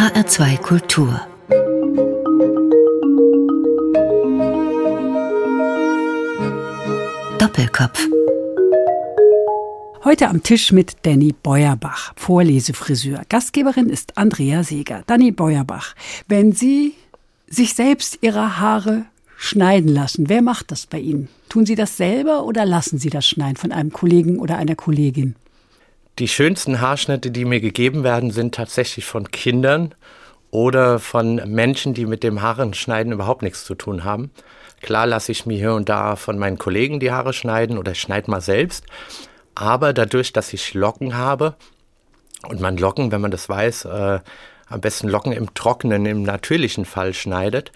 HR2 Kultur Doppelkopf Heute am Tisch mit Danny Beuerbach, Vorlesefriseur. Gastgeberin ist Andrea Seeger. Danny Beuerbach, wenn Sie sich selbst Ihre Haare schneiden lassen, wer macht das bei Ihnen? Tun Sie das selber oder lassen Sie das schneiden von einem Kollegen oder einer Kollegin? Die schönsten Haarschnitte, die mir gegeben werden, sind tatsächlich von Kindern oder von Menschen, die mit dem Haarenschneiden überhaupt nichts zu tun haben. Klar lasse ich mir hier und da von meinen Kollegen die Haare schneiden oder ich schneide mal selbst. Aber dadurch, dass ich Locken habe und man Locken, wenn man das weiß, äh, am besten Locken im Trockenen, im natürlichen Fall schneidet,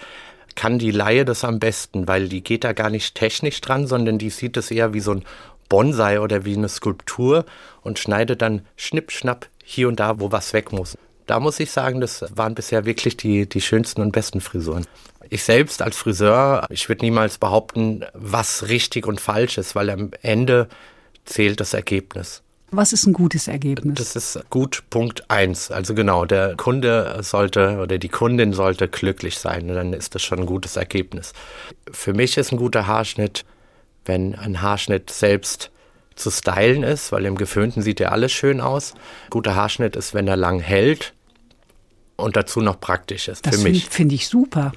kann die Laie das am besten, weil die geht da gar nicht technisch dran, sondern die sieht es eher wie so ein Bonsai oder wie eine Skulptur und schneidet dann schnipp, schnapp hier und da, wo was weg muss. Da muss ich sagen, das waren bisher wirklich die, die schönsten und besten Frisuren. Ich selbst als Friseur, ich würde niemals behaupten, was richtig und falsch ist, weil am Ende zählt das Ergebnis. Was ist ein gutes Ergebnis? Das ist gut Punkt eins. Also genau, der Kunde sollte oder die Kundin sollte glücklich sein. Dann ist das schon ein gutes Ergebnis. Für mich ist ein guter Haarschnitt, wenn ein Haarschnitt selbst zu stylen ist, weil im Geföhnten sieht ja alles schön aus. Guter Haarschnitt ist, wenn er lang hält und dazu noch praktisch ist. Das für mich. finde ich super.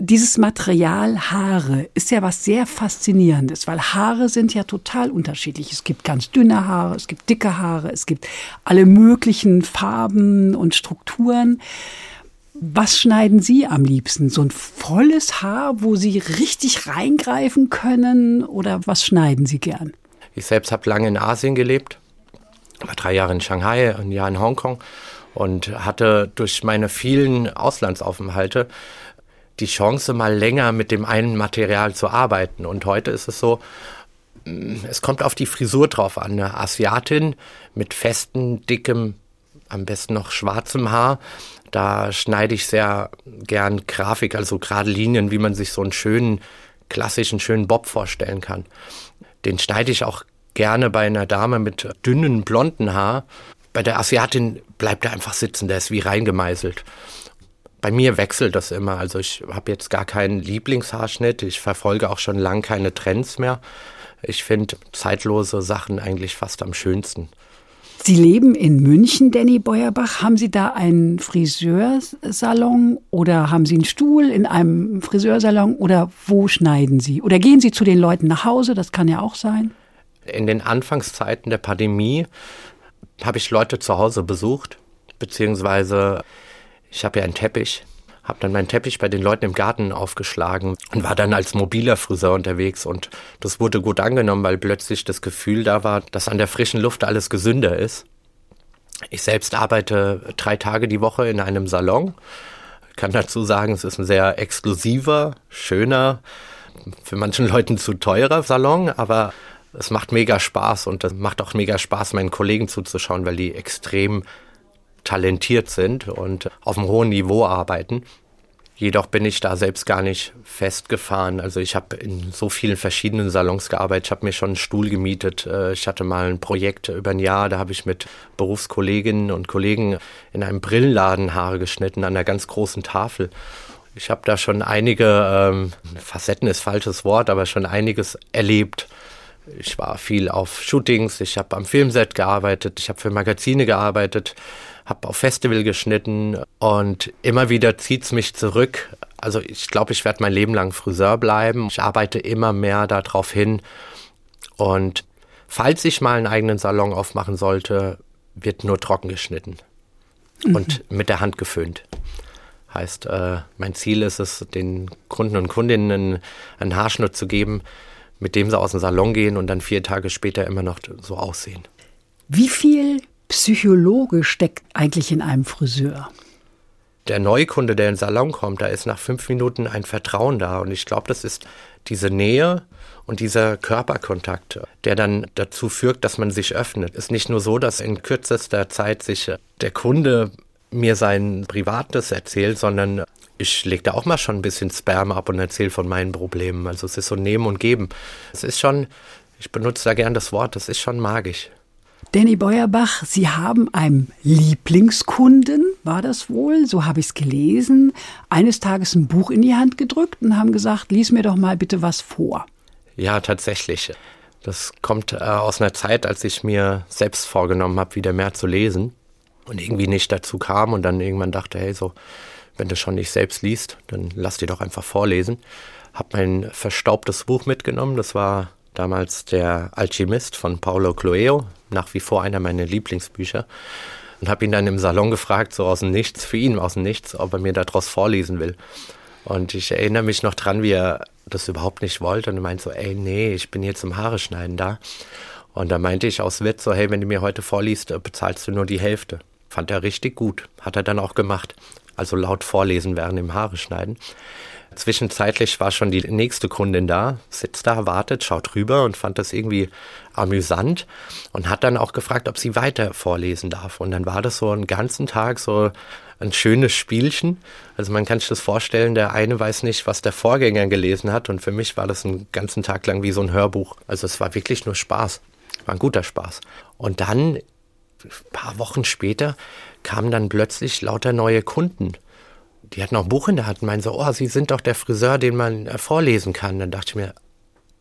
Dieses Material Haare ist ja was sehr Faszinierendes, weil Haare sind ja total unterschiedlich. Es gibt ganz dünne Haare, es gibt dicke Haare, es gibt alle möglichen Farben und Strukturen. Was schneiden Sie am liebsten? So ein volles Haar, wo Sie richtig reingreifen können? Oder was schneiden Sie gern? Ich selbst habe lange in Asien gelebt, war drei Jahre in Shanghai, ein Jahr in Hongkong und hatte durch meine vielen Auslandsaufenthalte die Chance, mal länger mit dem einen Material zu arbeiten. Und heute ist es so, es kommt auf die Frisur drauf an. Eine Asiatin mit festem, dickem, am besten noch schwarzem Haar, da schneide ich sehr gern Grafik, also gerade Linien, wie man sich so einen schönen, klassischen, schönen Bob vorstellen kann. Den schneide ich auch gerne bei einer Dame mit dünnen, blonden Haar. Bei der Asiatin bleibt er einfach sitzen, der ist wie reingemeißelt. Bei mir wechselt das immer. Also ich habe jetzt gar keinen Lieblingshaarschnitt. Ich verfolge auch schon lang keine Trends mehr. Ich finde zeitlose Sachen eigentlich fast am schönsten. Sie leben in München, Danny Beuerbach. Haben Sie da einen Friseursalon oder haben Sie einen Stuhl in einem Friseursalon oder wo schneiden Sie? Oder gehen Sie zu den Leuten nach Hause? Das kann ja auch sein. In den Anfangszeiten der Pandemie habe ich Leute zu Hause besucht, beziehungsweise ich habe ja einen Teppich, habe dann meinen Teppich bei den Leuten im Garten aufgeschlagen und war dann als mobiler Friseur unterwegs und das wurde gut angenommen, weil plötzlich das Gefühl da war, dass an der frischen Luft alles gesünder ist. Ich selbst arbeite drei Tage die Woche in einem Salon. Ich kann dazu sagen, es ist ein sehr exklusiver, schöner, für manchen Leuten zu teurer Salon, aber es macht mega Spaß und es macht auch mega Spaß, meinen Kollegen zuzuschauen, weil die extrem talentiert sind und auf einem hohen Niveau arbeiten. Jedoch bin ich da selbst gar nicht festgefahren. Also ich habe in so vielen verschiedenen Salons gearbeitet. Ich habe mir schon einen Stuhl gemietet. Äh, ich hatte mal ein Projekt über ein Jahr, da habe ich mit Berufskolleginnen und Kollegen in einem Brillenladen Haare geschnitten an einer ganz großen Tafel. Ich habe da schon einige, ähm, Facetten ist falsches Wort, aber schon einiges erlebt. Ich war viel auf Shootings, ich habe am Filmset gearbeitet, ich habe für Magazine gearbeitet, habe auf Festival geschnitten und immer wieder zieht es mich zurück. Also ich glaube, ich werde mein Leben lang Friseur bleiben. Ich arbeite immer mehr darauf hin. Und falls ich mal einen eigenen Salon aufmachen sollte, wird nur trocken geschnitten mhm. und mit der Hand geföhnt. Heißt, äh, mein Ziel ist es, den Kunden und Kundinnen einen Haarschnitt zu geben, mit dem sie aus dem Salon gehen und dann vier Tage später immer noch so aussehen. Wie viel Psychologe steckt eigentlich in einem Friseur? Der Neukunde, der in den Salon kommt, da ist nach fünf Minuten ein Vertrauen da. Und ich glaube, das ist diese Nähe und dieser Körperkontakt, der dann dazu führt, dass man sich öffnet. Es ist nicht nur so, dass in kürzester Zeit sich der Kunde mir sein Privates erzählt, sondern ich lege da auch mal schon ein bisschen Sperma ab und erzähle von meinen Problemen. Also es ist so Nehmen und Geben. Es ist schon, ich benutze da gern das Wort, das ist schon magisch. Danny Beuerbach, Sie haben einem Lieblingskunden, war das wohl, so habe ich es gelesen, eines Tages ein Buch in die Hand gedrückt und haben gesagt, lies mir doch mal bitte was vor. Ja, tatsächlich. Das kommt äh, aus einer Zeit, als ich mir selbst vorgenommen habe, wieder mehr zu lesen und irgendwie nicht dazu kam und dann irgendwann dachte, hey, so, wenn du schon nicht selbst liest, dann lass dir doch einfach vorlesen. Hab mein verstaubtes Buch mitgenommen, das war damals der Alchemist von Paulo Coelho, nach wie vor einer meiner Lieblingsbücher und habe ihn dann im Salon gefragt, so aus dem Nichts, für ihn aus dem Nichts, ob er mir daraus vorlesen will. Und ich erinnere mich noch dran, wie er das überhaupt nicht wollte und er meinte so, ey, nee, ich bin hier zum Haare schneiden da. Und da meinte ich aus Witz so, hey, wenn du mir heute vorliest, bezahlst du nur die Hälfte. Fand er richtig gut, hat er dann auch gemacht. Also laut vorlesen während dem Haare schneiden. Zwischenzeitlich war schon die nächste Kundin da, sitzt da, wartet, schaut rüber und fand das irgendwie amüsant und hat dann auch gefragt, ob sie weiter vorlesen darf. Und dann war das so einen ganzen Tag so ein schönes Spielchen. Also man kann sich das vorstellen, der eine weiß nicht, was der Vorgänger gelesen hat und für mich war das einen ganzen Tag lang wie so ein Hörbuch. Also es war wirklich nur Spaß, war ein guter Spaß. Und dann, ein paar Wochen später, kamen dann plötzlich lauter neue Kunden die hatten auch ein Buch in der Hand und meinen so, oh, Sie sind doch der Friseur, den man äh, vorlesen kann. Dann dachte ich mir,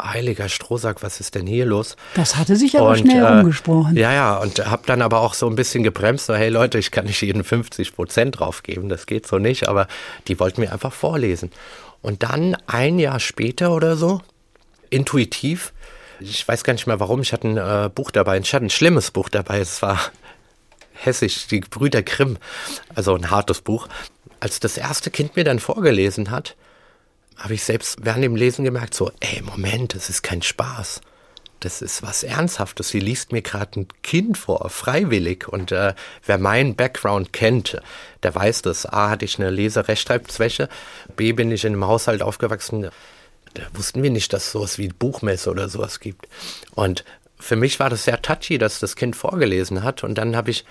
heiliger Strohsack, was ist denn hier los? Das hatte sich aber und, schnell äh, umgesprochen. Ja, ja, und habe dann aber auch so ein bisschen gebremst, so, hey Leute, ich kann nicht jeden 50 Prozent draufgeben, das geht so nicht, aber die wollten mir einfach vorlesen. Und dann ein Jahr später oder so, intuitiv, ich weiß gar nicht mehr warum, ich hatte ein äh, Buch dabei, ich hatte ein schlimmes Buch dabei, es war hessisch, die Brüder Grimm, also ein hartes Buch als das erste Kind mir dann vorgelesen hat, habe ich selbst während dem Lesen gemerkt, so, ey, Moment, das ist kein Spaß. Das ist was Ernsthaftes. Sie liest mir gerade ein Kind vor, freiwillig. Und äh, wer meinen Background kennt, der weiß das. A, hatte ich eine Leserechtschreibzwäche. B, bin ich in einem Haushalt aufgewachsen. Da wussten wir nicht, dass es sowas wie Buchmesse oder sowas gibt. Und für mich war das sehr touchy, dass das Kind vorgelesen hat. Und dann habe ich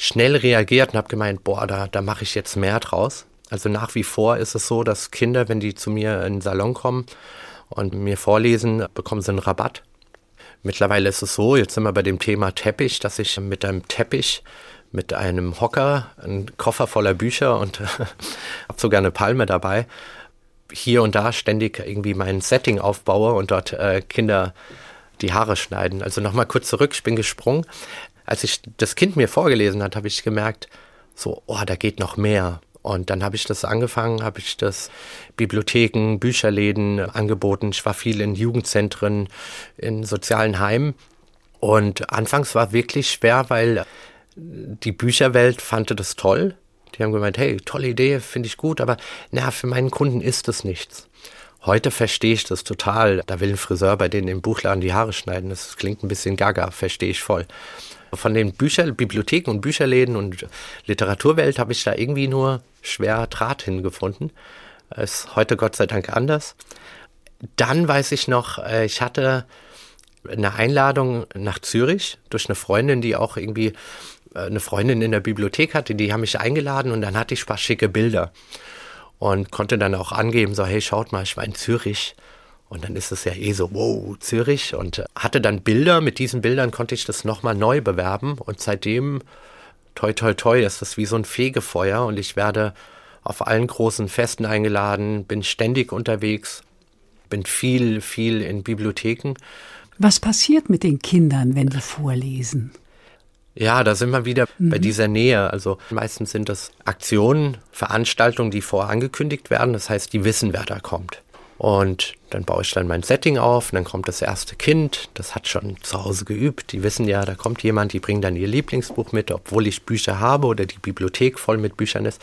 schnell reagiert und habe gemeint, boah, da, da mache ich jetzt mehr draus. Also nach wie vor ist es so, dass Kinder, wenn die zu mir in den Salon kommen und mir vorlesen, bekommen sie einen Rabatt. Mittlerweile ist es so, jetzt sind wir bei dem Thema Teppich, dass ich mit einem Teppich, mit einem Hocker, einen Koffer voller Bücher und habe sogar eine Palme dabei, hier und da ständig irgendwie mein Setting aufbaue und dort äh, Kinder die Haare schneiden. Also nochmal kurz zurück, ich bin gesprungen als ich das Kind mir vorgelesen hat, habe ich gemerkt, so, oh, da geht noch mehr. Und dann habe ich das angefangen, habe ich das Bibliotheken, Bücherläden angeboten. Ich war viel in Jugendzentren, in sozialen Heimen. Und anfangs war wirklich schwer, weil die Bücherwelt fand das toll. Die haben gemeint, hey, tolle Idee, finde ich gut, aber na, für meinen Kunden ist das nichts. Heute verstehe ich das total. Da will ein Friseur bei denen im Buchladen die Haare schneiden. Das klingt ein bisschen gaga, verstehe ich voll. Von den Bücher, Bibliotheken und Bücherläden und Literaturwelt habe ich da irgendwie nur schwer Draht hingefunden. Ist heute Gott sei Dank anders. Dann weiß ich noch, äh, ich hatte eine Einladung nach Zürich durch eine Freundin, die auch irgendwie äh, eine Freundin in der Bibliothek hatte, die haben mich eingeladen und dann hatte ich ein paar schicke Bilder und konnte dann auch angeben, so hey, schaut mal, ich war in Zürich und dann ist es ja eh so, wow, Zürich. Und äh, hatte dann Bilder. Mit diesen Bildern konnte ich das nochmal neu bewerben. Und seitdem, toi, toi, toi, ist das wie so ein Fegefeuer. Und ich werde auf allen großen Festen eingeladen, bin ständig unterwegs, bin viel, viel in Bibliotheken. Was passiert mit den Kindern, wenn die vorlesen? Ja, da sind wir wieder mhm. bei dieser Nähe. Also meistens sind das Aktionen, Veranstaltungen, die vorangekündigt werden. Das heißt, die wissen, wer da kommt. Und dann baue ich dann mein Setting auf, und dann kommt das erste Kind, das hat schon zu Hause geübt. Die wissen ja, da kommt jemand, die bringen dann ihr Lieblingsbuch mit, obwohl ich Bücher habe oder die Bibliothek voll mit Büchern ist.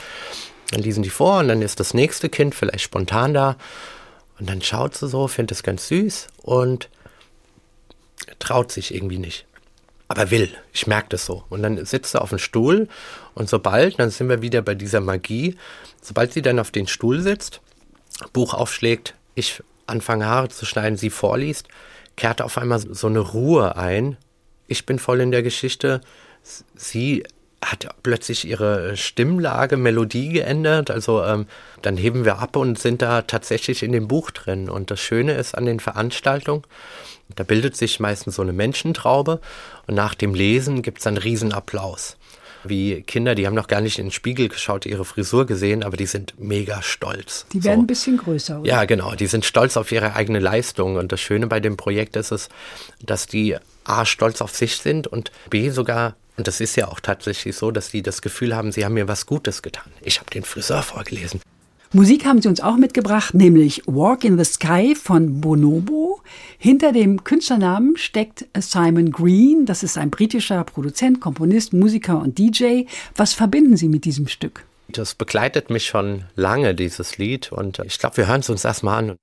Dann lesen die vor und dann ist das nächste Kind vielleicht spontan da. Und dann schaut sie so, findet es ganz süß und traut sich irgendwie nicht. Aber will, ich merke das so. Und dann sitzt sie auf dem Stuhl und sobald, dann sind wir wieder bei dieser Magie, sobald sie dann auf den Stuhl sitzt, Buch aufschlägt, ich anfange Haare zu schneiden, sie vorliest, kehrt auf einmal so eine Ruhe ein. Ich bin voll in der Geschichte. Sie hat plötzlich ihre Stimmlage, Melodie geändert. Also ähm, dann heben wir ab und sind da tatsächlich in dem Buch drin. Und das Schöne ist an den Veranstaltungen, da bildet sich meistens so eine Menschentraube und nach dem Lesen gibt es einen Riesenapplaus. Wie Kinder, die haben noch gar nicht in den Spiegel geschaut, ihre Frisur gesehen, aber die sind mega stolz. Die werden so. ein bisschen größer. Oder? Ja, genau. Die sind stolz auf ihre eigene Leistung. Und das Schöne bei dem Projekt ist es, dass die A, stolz auf sich sind und B, sogar und das ist ja auch tatsächlich so, dass die das Gefühl haben, sie haben mir was Gutes getan. Ich habe den Friseur vorgelesen. Musik haben sie uns auch mitgebracht, nämlich Walk in the Sky von Bonobo. Hinter dem Künstlernamen steckt Simon Green. Das ist ein britischer Produzent, Komponist, Musiker und DJ. Was verbinden Sie mit diesem Stück? Das begleitet mich schon lange, dieses Lied. Und ich glaube, wir hören es uns erstmal an.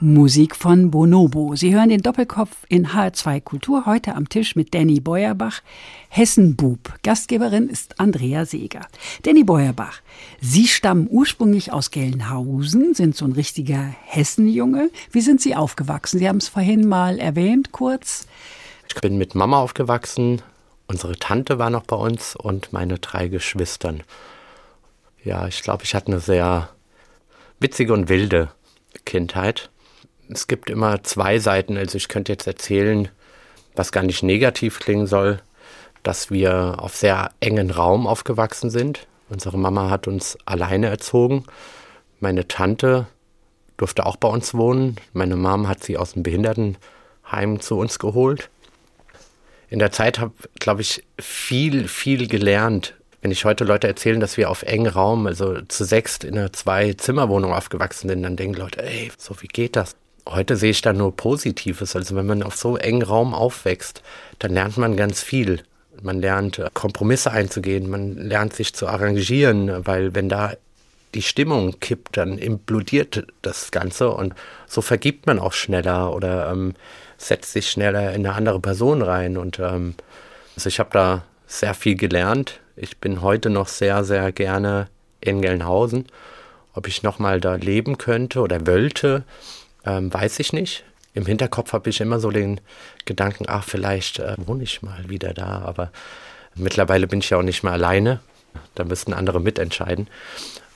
Musik von Bonobo. Sie hören den Doppelkopf in HR2 Kultur heute am Tisch mit Danny Beuerbach, Hessenbub. Gastgeberin ist Andrea Seeger. Danny Beuerbach, Sie stammen ursprünglich aus Gelnhausen, sind so ein richtiger Hessenjunge. Wie sind Sie aufgewachsen? Sie haben es vorhin mal erwähnt, kurz. Ich bin mit Mama aufgewachsen. Unsere Tante war noch bei uns und meine drei Geschwistern. Ja, ich glaube, ich hatte eine sehr witzige und wilde Kindheit es gibt immer zwei Seiten. Also ich könnte jetzt erzählen, was gar nicht negativ klingen soll, dass wir auf sehr engen Raum aufgewachsen sind. Unsere Mama hat uns alleine erzogen. Meine Tante durfte auch bei uns wohnen. Meine Mom hat sie aus dem Behindertenheim zu uns geholt. In der Zeit habe, glaube ich, viel, viel gelernt. Wenn ich heute Leute erzählen, dass wir auf engen Raum, also zu sechst in einer Zwei-Zimmer-Wohnung aufgewachsen sind, dann denken Leute, ey, so wie geht das? Heute sehe ich da nur Positives. Also wenn man auf so engen Raum aufwächst, dann lernt man ganz viel. Man lernt äh, Kompromisse einzugehen, man lernt sich zu arrangieren, weil wenn da die Stimmung kippt, dann implodiert das Ganze und so vergibt man auch schneller oder ähm, setzt sich schneller in eine andere Person rein. Und ähm, also ich habe da sehr viel gelernt. Ich bin heute noch sehr, sehr gerne in Gelnhausen. Ob ich nochmal da leben könnte oder wollte, ähm, weiß ich nicht. Im Hinterkopf habe ich immer so den Gedanken, ach, vielleicht äh, wohne ich mal wieder da, aber mittlerweile bin ich ja auch nicht mehr alleine. Da müssten andere mitentscheiden.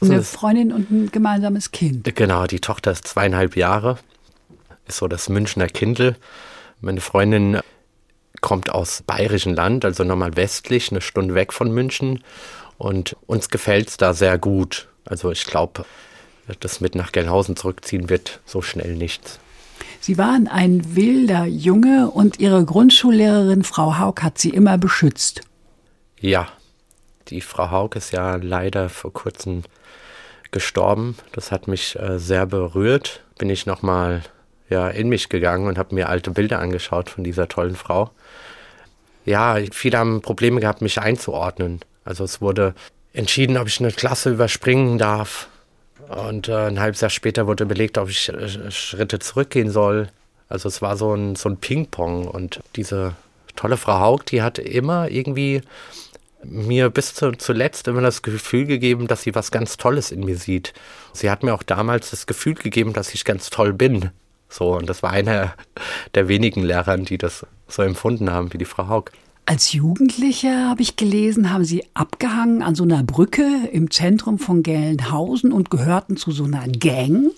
Also Eine Freundin und ein gemeinsames Kind. Genau, die Tochter ist zweieinhalb Jahre, ist so das Münchner Kindl. Meine Freundin kommt aus bayerischen Land, also nochmal westlich, eine Stunde weg von München. Und uns gefällt es da sehr gut. Also ich glaube, das mit nach Gelnhausen zurückziehen wird so schnell nichts. Sie waren ein wilder Junge und Ihre Grundschullehrerin Frau Haug hat Sie immer beschützt. Ja, die Frau Haug ist ja leider vor kurzem gestorben. Das hat mich äh, sehr berührt. Bin ich nochmal ja, in mich gegangen und habe mir alte Bilder angeschaut von dieser tollen Frau. Ja, viele haben Probleme gehabt, mich einzuordnen. Also es wurde entschieden, ob ich eine Klasse überspringen darf und äh, ein halbes Jahr später wurde überlegt, ob ich äh, Schritte zurückgehen soll. Also es war so ein, so ein Ping-Pong. Und diese tolle Frau Haug, die hat immer irgendwie mir bis zu, zuletzt immer das Gefühl gegeben, dass sie was ganz Tolles in mir sieht. Sie hat mir auch damals das Gefühl gegeben, dass ich ganz toll bin. So, und das war einer der wenigen Lehrer, die das so empfunden haben wie die Frau Haug. Als Jugendliche habe ich gelesen, haben Sie abgehangen an so einer Brücke im Zentrum von Gelnhausen und gehörten zu so einer Gang.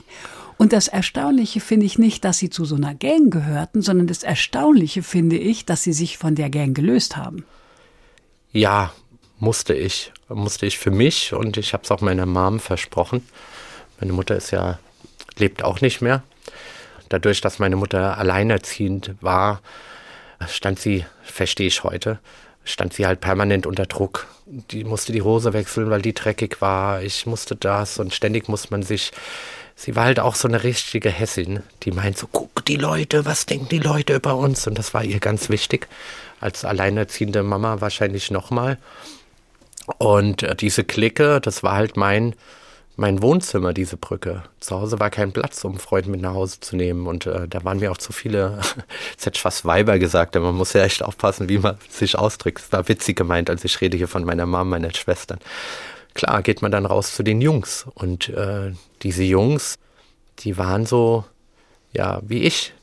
Und das Erstaunliche finde ich nicht, dass Sie zu so einer Gang gehörten, sondern das Erstaunliche finde ich, dass Sie sich von der Gang gelöst haben. Ja, musste ich. Musste ich für mich und ich habe es auch meiner Mom versprochen. Meine Mutter ist ja, lebt auch nicht mehr. Dadurch, dass meine Mutter alleinerziehend war, stand sie, verstehe ich heute, stand sie halt permanent unter Druck. Die musste die Hose wechseln, weil die dreckig war. Ich musste das und ständig muss man sich. Sie war halt auch so eine richtige Hessin, die meint so, guck die Leute, was denken die Leute über uns? Und das war ihr ganz wichtig. Als alleinerziehende Mama wahrscheinlich nochmal. Und äh, diese Clique, das war halt mein mein Wohnzimmer, diese Brücke. Zu Hause war kein Platz, um Freunde mit nach Hause zu nehmen. Und äh, da waren mir auch zu viele, jetzt hätte ich fast Weiber gesagt, aber man muss ja echt aufpassen, wie man sich ausdrückt. Es war witzig gemeint, als ich rede hier von meiner Mama, meinen Schwestern. Klar, geht man dann raus zu den Jungs. Und äh, diese Jungs, die waren so, ja, wie ich,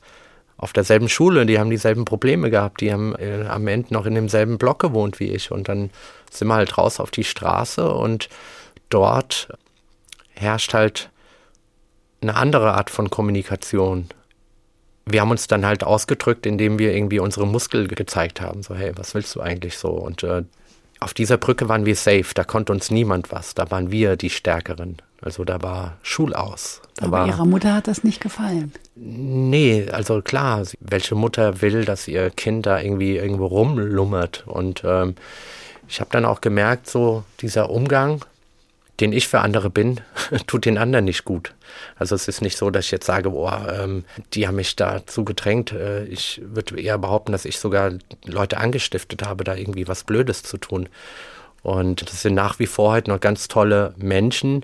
auf derselben Schule, die haben dieselben Probleme gehabt, die haben äh, am Ende noch in demselben Block gewohnt wie ich. Und dann sind wir halt raus auf die Straße und dort herrscht halt eine andere Art von Kommunikation. Wir haben uns dann halt ausgedrückt, indem wir irgendwie unsere Muskel gezeigt haben. So, hey, was willst du eigentlich so? Und äh, auf dieser Brücke waren wir safe, da konnte uns niemand was. Da waren wir die Stärkeren. Also da war Schulaus. Da Aber war, Ihrer Mutter hat das nicht gefallen. Nee, also klar, welche Mutter will, dass ihr Kind da irgendwie irgendwo rumlummert? Und ähm, ich habe dann auch gemerkt, so dieser Umgang den ich für andere bin, tut den anderen nicht gut. Also es ist nicht so, dass ich jetzt sage, boah, ähm, die haben mich dazu gedrängt. Äh, ich würde eher behaupten, dass ich sogar Leute angestiftet habe, da irgendwie was Blödes zu tun. Und das sind nach wie vor halt noch ganz tolle Menschen.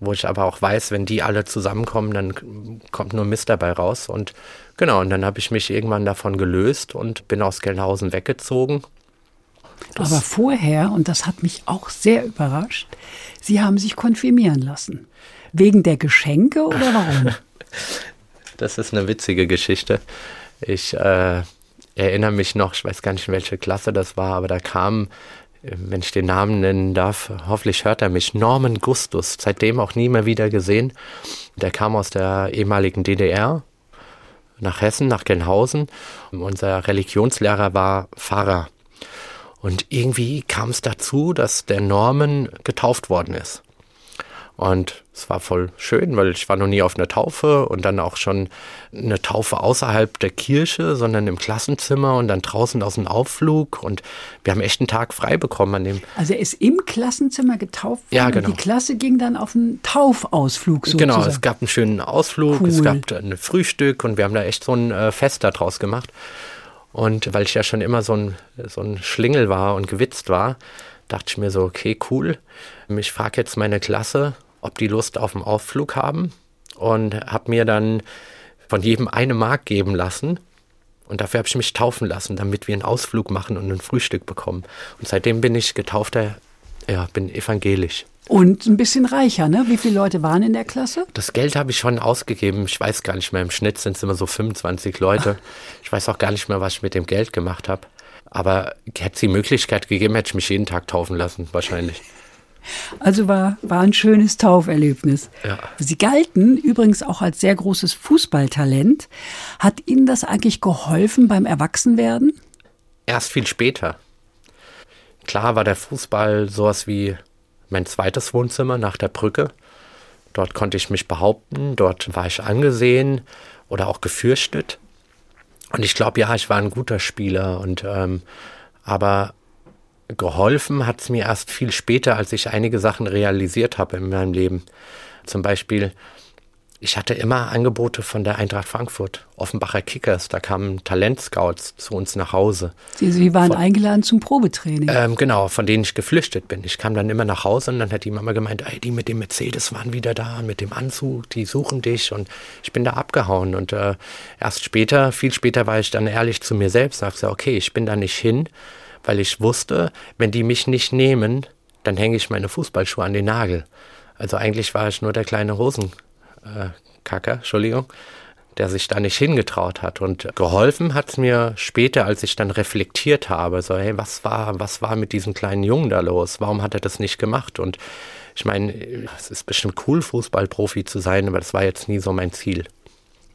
wo ich aber auch weiß, wenn die alle zusammenkommen, dann kommt nur Mist dabei raus. Und genau, und dann habe ich mich irgendwann davon gelöst und bin aus Gelnhausen weggezogen. Das aber vorher, und das hat mich auch sehr überrascht, Sie haben sich konfirmieren lassen. Wegen der Geschenke oder warum? das ist eine witzige Geschichte. Ich äh, erinnere mich noch, ich weiß gar nicht, in welche Klasse das war, aber da kam wenn ich den Namen nennen darf, hoffentlich hört er mich, Norman Gustus, seitdem auch nie mehr wieder gesehen. Der kam aus der ehemaligen DDR nach Hessen, nach Genhausen. Unser Religionslehrer war Pfarrer. Und irgendwie kam es dazu, dass der Norman getauft worden ist. Und es war voll schön, weil ich war noch nie auf einer Taufe und dann auch schon eine Taufe außerhalb der Kirche, sondern im Klassenzimmer und dann draußen aus dem Aufflug. Und wir haben echt einen Tag frei bekommen an dem. Also er ist im Klassenzimmer getauft worden ja, genau. und die Klasse ging dann auf einen Taufausflug sozusagen. Genau, es gab einen schönen Ausflug, cool. es gab ein Frühstück und wir haben da echt so ein äh, Fest daraus gemacht. Und weil ich ja schon immer so ein, so ein Schlingel war und gewitzt war, dachte ich mir so, okay, cool. Ich frage jetzt meine Klasse, ob die Lust auf einen Aufflug haben und habe mir dann von jedem eine Mark geben lassen. Und dafür habe ich mich taufen lassen, damit wir einen Ausflug machen und ein Frühstück bekommen. Und seitdem bin ich getaufter, ja, bin evangelisch. Und ein bisschen reicher, ne? Wie viele Leute waren in der Klasse? Das Geld habe ich schon ausgegeben. Ich weiß gar nicht mehr. Im Schnitt sind es immer so 25 Leute. Ich weiß auch gar nicht mehr, was ich mit dem Geld gemacht habe. Aber hätte es die Möglichkeit gegeben, hätte ich mich jeden Tag taufen lassen, wahrscheinlich. Also war, war ein schönes Tauferlebnis. Ja. Sie galten übrigens auch als sehr großes Fußballtalent. Hat Ihnen das eigentlich geholfen beim Erwachsenwerden? Erst viel später. Klar war der Fußball sowas wie mein zweites Wohnzimmer nach der Brücke. Dort konnte ich mich behaupten, dort war ich angesehen oder auch gefürchtet. Und ich glaube, ja, ich war ein guter Spieler und ähm, aber geholfen hat es mir erst viel später, als ich einige Sachen realisiert habe in meinem Leben. Zum Beispiel, ich hatte immer Angebote von der Eintracht Frankfurt, Offenbacher Kickers, da kamen Talentscouts zu uns nach Hause. Sie, Sie waren von, eingeladen zum Probetraining. Ähm, genau, von denen ich geflüchtet bin. Ich kam dann immer nach Hause und dann hat die Mama gemeint, ey, die mit dem Mercedes waren wieder da, mit dem Anzug, die suchen dich und ich bin da abgehauen. Und äh, erst später, viel später war ich dann ehrlich zu mir selbst, sagte, okay, ich bin da nicht hin, weil ich wusste, wenn die mich nicht nehmen, dann hänge ich meine Fußballschuhe an den Nagel. Also eigentlich war ich nur der kleine Hosenkacker, äh, Entschuldigung, der sich da nicht hingetraut hat. Und geholfen hat es mir später, als ich dann reflektiert habe, so, hey, was war, was war mit diesem kleinen Jungen da los? Warum hat er das nicht gemacht? Und ich meine, es ist bestimmt cool, Fußballprofi zu sein, aber das war jetzt nie so mein Ziel.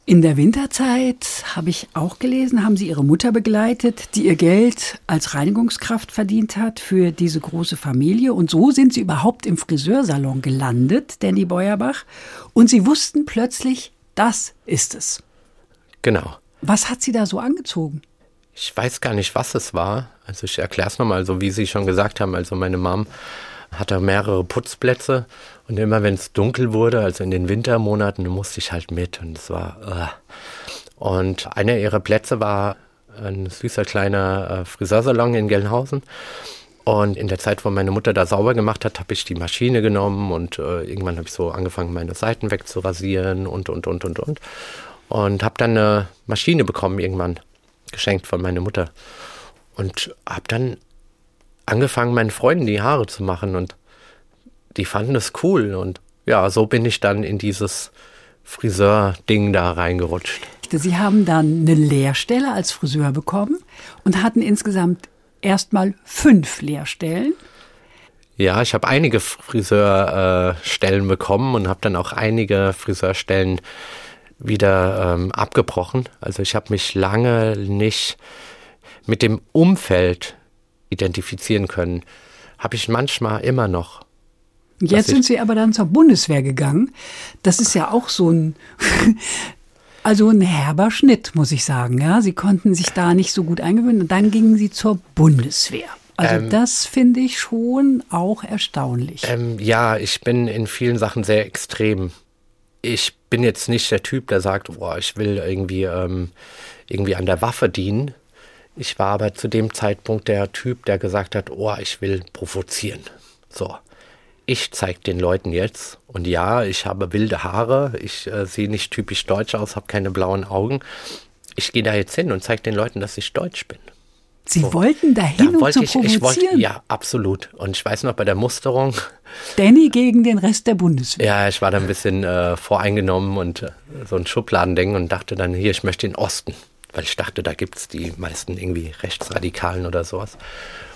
In der Winterzeit habe ich auch gelesen, haben Sie Ihre Mutter begleitet, die ihr Geld als Reinigungskraft verdient hat für diese große Familie. Und so sind Sie überhaupt im Friseursalon gelandet, Danny Beuerbach. Und Sie wussten plötzlich, das ist es. Genau. Was hat Sie da so angezogen? Ich weiß gar nicht, was es war. Also ich erkläre es nochmal, so wie Sie schon gesagt haben. Also meine Mom hatte mehrere Putzplätze und immer wenn es dunkel wurde, also in den Wintermonaten, musste ich halt mit und es war. Uh. Und einer ihrer Plätze war ein süßer kleiner äh, Friseursalon in Gelnhausen. Und in der Zeit, wo meine Mutter da sauber gemacht hat, habe ich die Maschine genommen und äh, irgendwann habe ich so angefangen, meine Seiten wegzurasieren und, und, und, und, und. Und habe dann eine Maschine bekommen irgendwann, geschenkt von meiner Mutter. Und habe dann angefangen, meinen Freunden die Haare zu machen und die fanden es cool und ja, so bin ich dann in dieses Friseur-Ding da reingerutscht. Sie haben dann eine Lehrstelle als Friseur bekommen und hatten insgesamt erstmal fünf Lehrstellen. Ja, ich habe einige Friseurstellen bekommen und habe dann auch einige Friseurstellen wieder ähm, abgebrochen. Also ich habe mich lange nicht mit dem Umfeld identifizieren können. Habe ich manchmal immer noch. Jetzt sind Sie aber dann zur Bundeswehr gegangen. Das ist ja auch so ein, also ein herber Schnitt, muss ich sagen. Ja, Sie konnten sich da nicht so gut eingewöhnen und dann gingen Sie zur Bundeswehr. Also ähm, das finde ich schon auch erstaunlich. Ähm, ja, ich bin in vielen Sachen sehr extrem. Ich bin jetzt nicht der Typ, der sagt, boah, ich will irgendwie, ähm, irgendwie an der Waffe dienen. Ich war aber zu dem Zeitpunkt der Typ, der gesagt hat, oh, ich will provozieren. So. ich zeige den Leuten jetzt. Und ja, ich habe wilde Haare, ich äh, sehe nicht typisch deutsch aus, habe keine blauen Augen. Ich gehe da jetzt hin und zeige den Leuten, dass ich deutsch bin. Sie so. wollten dahin, da um zu ich, provozieren? Ich wollte, ja, absolut. Und ich weiß noch, bei der Musterung. Danny gegen den Rest der Bundeswehr. Ja, ich war da ein bisschen äh, voreingenommen und äh, so ein Schubladendenken und dachte dann, hier, ich möchte den Osten. Weil ich dachte, da gibt es die meisten irgendwie Rechtsradikalen oder sowas.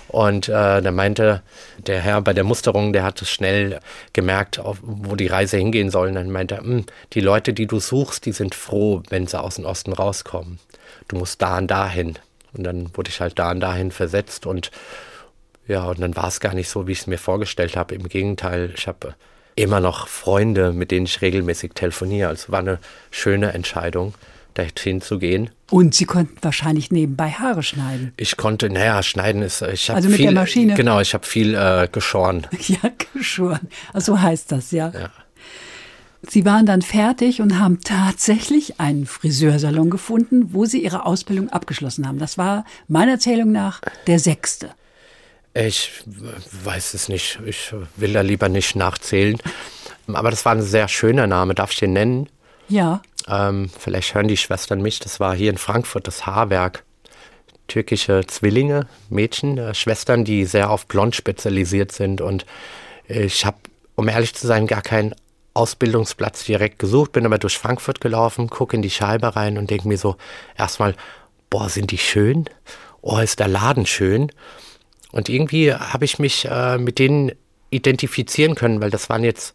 Und äh, da meinte der Herr bei der Musterung, der hat es schnell gemerkt, auf, wo die Reise hingehen soll. Und dann meinte er, hm, die Leute, die du suchst, die sind froh, wenn sie aus dem Osten rauskommen. Du musst da und dahin. Und dann wurde ich halt da und dahin versetzt und ja, und dann war es gar nicht so, wie ich es mir vorgestellt habe. Im Gegenteil, ich habe immer noch Freunde, mit denen ich regelmäßig telefoniere. Also war eine schöne Entscheidung, dahin zu gehen. Und Sie konnten wahrscheinlich nebenbei Haare schneiden. Ich konnte, naja, schneiden ist, ich habe Also mit viel, der Maschine? Genau, ich habe viel äh, geschoren. Ja, geschoren. Also so heißt das, ja. Ja. Sie waren dann fertig und haben tatsächlich einen Friseursalon gefunden, wo Sie Ihre Ausbildung abgeschlossen haben. Das war meiner Erzählung nach der sechste. Ich weiß es nicht. Ich will da lieber nicht nachzählen. Aber das war ein sehr schöner Name. Darf ich den nennen? Ja. Ähm, vielleicht hören die Schwestern mich. Das war hier in Frankfurt das Haarwerk. Türkische Zwillinge, Mädchen, äh, Schwestern, die sehr auf Blond spezialisiert sind. Und ich habe, um ehrlich zu sein, gar keinen Ausbildungsplatz direkt gesucht, bin aber durch Frankfurt gelaufen, gucke in die Scheibe rein und denke mir so erstmal, boah, sind die schön? Oh, ist der Laden schön? Und irgendwie habe ich mich äh, mit denen identifizieren können, weil das waren jetzt,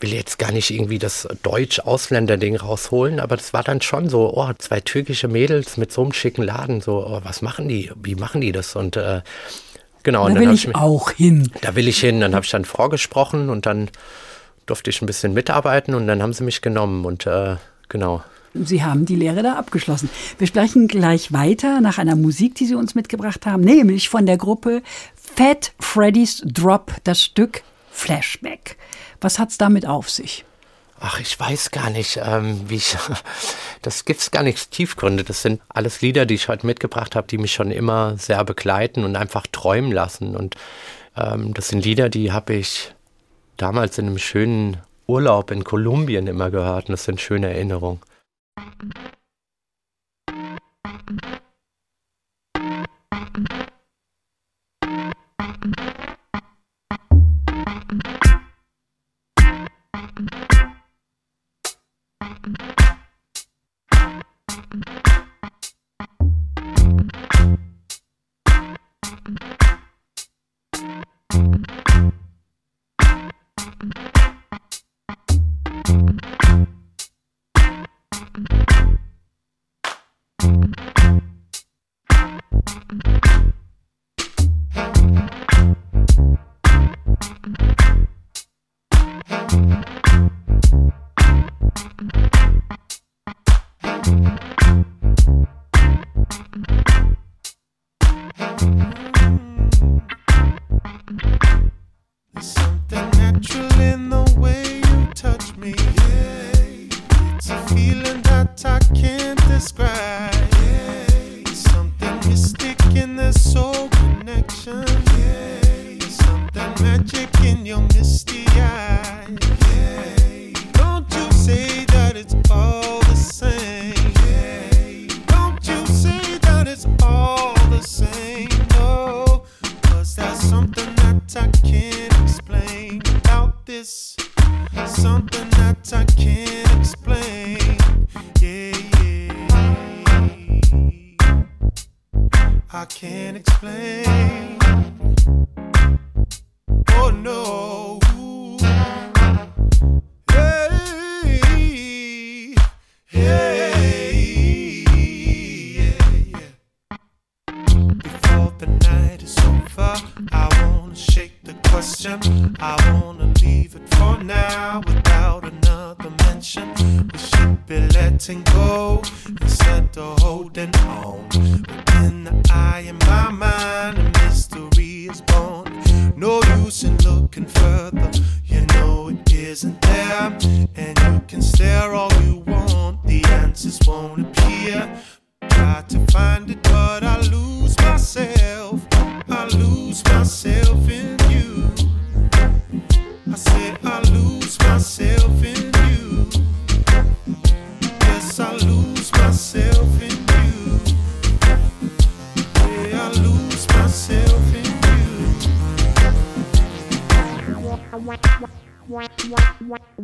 will jetzt gar nicht irgendwie das Deutsch-Ausländer-Ding rausholen, aber das war dann schon so, oh, zwei türkische Mädels mit so einem schicken Laden, so, oh, was machen die? Wie machen die das? Und äh, genau. Da und will ich, ich auch hin. Da will ich hin. Dann habe ich dann vorgesprochen und dann durfte ich ein bisschen mitarbeiten und dann haben sie mich genommen und äh, genau. Sie haben die Lehre da abgeschlossen. Wir sprechen gleich weiter nach einer Musik, die Sie uns mitgebracht haben, nämlich von der Gruppe Fat Freddy's Drop, das Stück Flashback. Was hat's damit auf sich? Ach, ich weiß gar nicht, ähm, wie ich. Das gibt's gar nichts Tiefgründe. Das sind alles Lieder, die ich heute mitgebracht habe, die mich schon immer sehr begleiten und einfach träumen lassen. Und ähm, das sind Lieder, die habe ich damals in einem schönen Urlaub in Kolumbien immer gehört und das sind schöne Erinnerungen. Mm-hmm.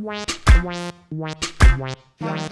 wah wah wah wah wah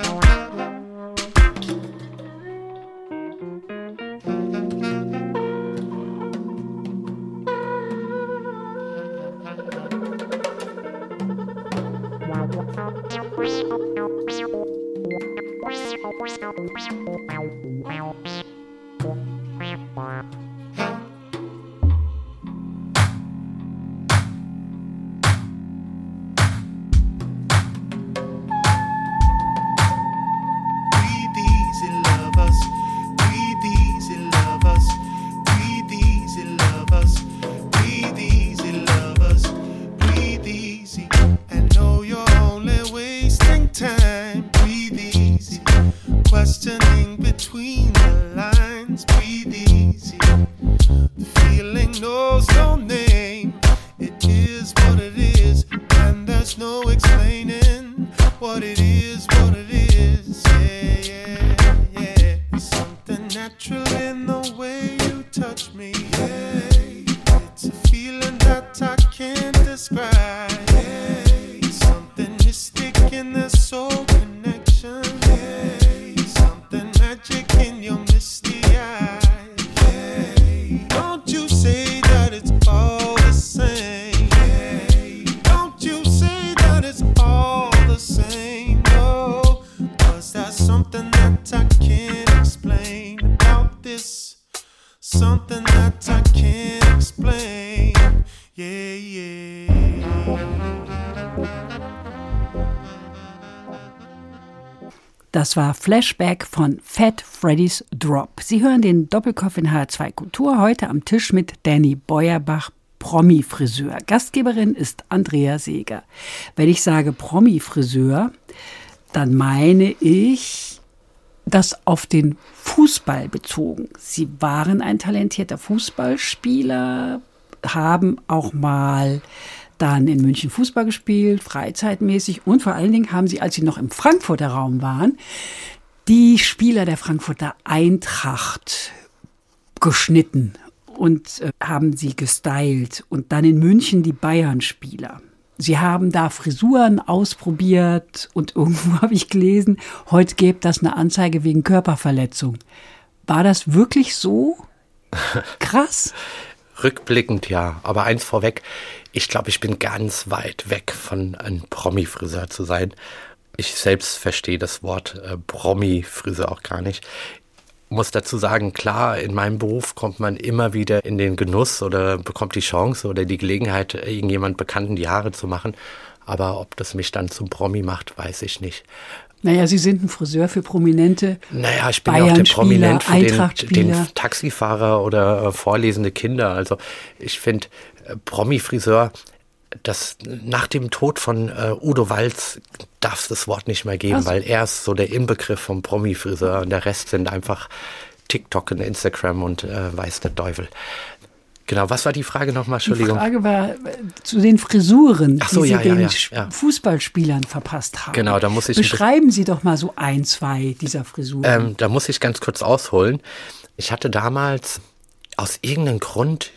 Das war Flashback von Fat Freddy's Drop. Sie hören den Doppelkopf in H2 Kultur heute am Tisch mit Danny Beuerbach, Promi-Friseur. Gastgeberin ist Andrea Seeger. Wenn ich sage Promi-Friseur, dann meine ich das auf den Fußball bezogen. Sie waren ein talentierter Fußballspieler, haben auch mal dann in München Fußball gespielt, freizeitmäßig und vor allen Dingen haben sie, als sie noch im Frankfurter Raum waren, die Spieler der Frankfurter Eintracht geschnitten und äh, haben sie gestylt und dann in München die Bayern-Spieler. Sie haben da Frisuren ausprobiert und irgendwo habe ich gelesen, heute gäbe das eine Anzeige wegen Körperverletzung. War das wirklich so krass? Rückblickend ja, aber eins vorweg, ich glaube, ich bin ganz weit weg von ein Promi-Friseur zu sein. Ich selbst verstehe das Wort äh, Promi-Friseur auch gar nicht. Muss dazu sagen, klar, in meinem Beruf kommt man immer wieder in den Genuss oder bekommt die Chance oder die Gelegenheit, irgendjemand Bekannten die Haare zu machen. Aber ob das mich dann zum Promi macht, weiß ich nicht. Naja, Sie sind ein Friseur für Prominente. Naja, ich bin auch der Prominent für den, den Taxifahrer oder äh, vorlesende Kinder. Also ich finde, äh, Promi-Friseur, das nach dem Tod von äh, Udo Walz darf es das Wort nicht mehr geben, Ach so. weil er ist so der Inbegriff vom Promi-Friseur und der Rest sind einfach TikTok und Instagram und äh, weiß der Teufel. Genau, was war die Frage nochmal? Die Entschuldigung. Frage war äh, zu den Frisuren, so, die Sie ja, ja, den ja. Fußballspielern verpasst haben. Genau, da muss ich Beschreiben Sie doch mal so ein, zwei dieser Frisuren. Ähm, da muss ich ganz kurz ausholen. Ich hatte damals aus irgendeinem Grund,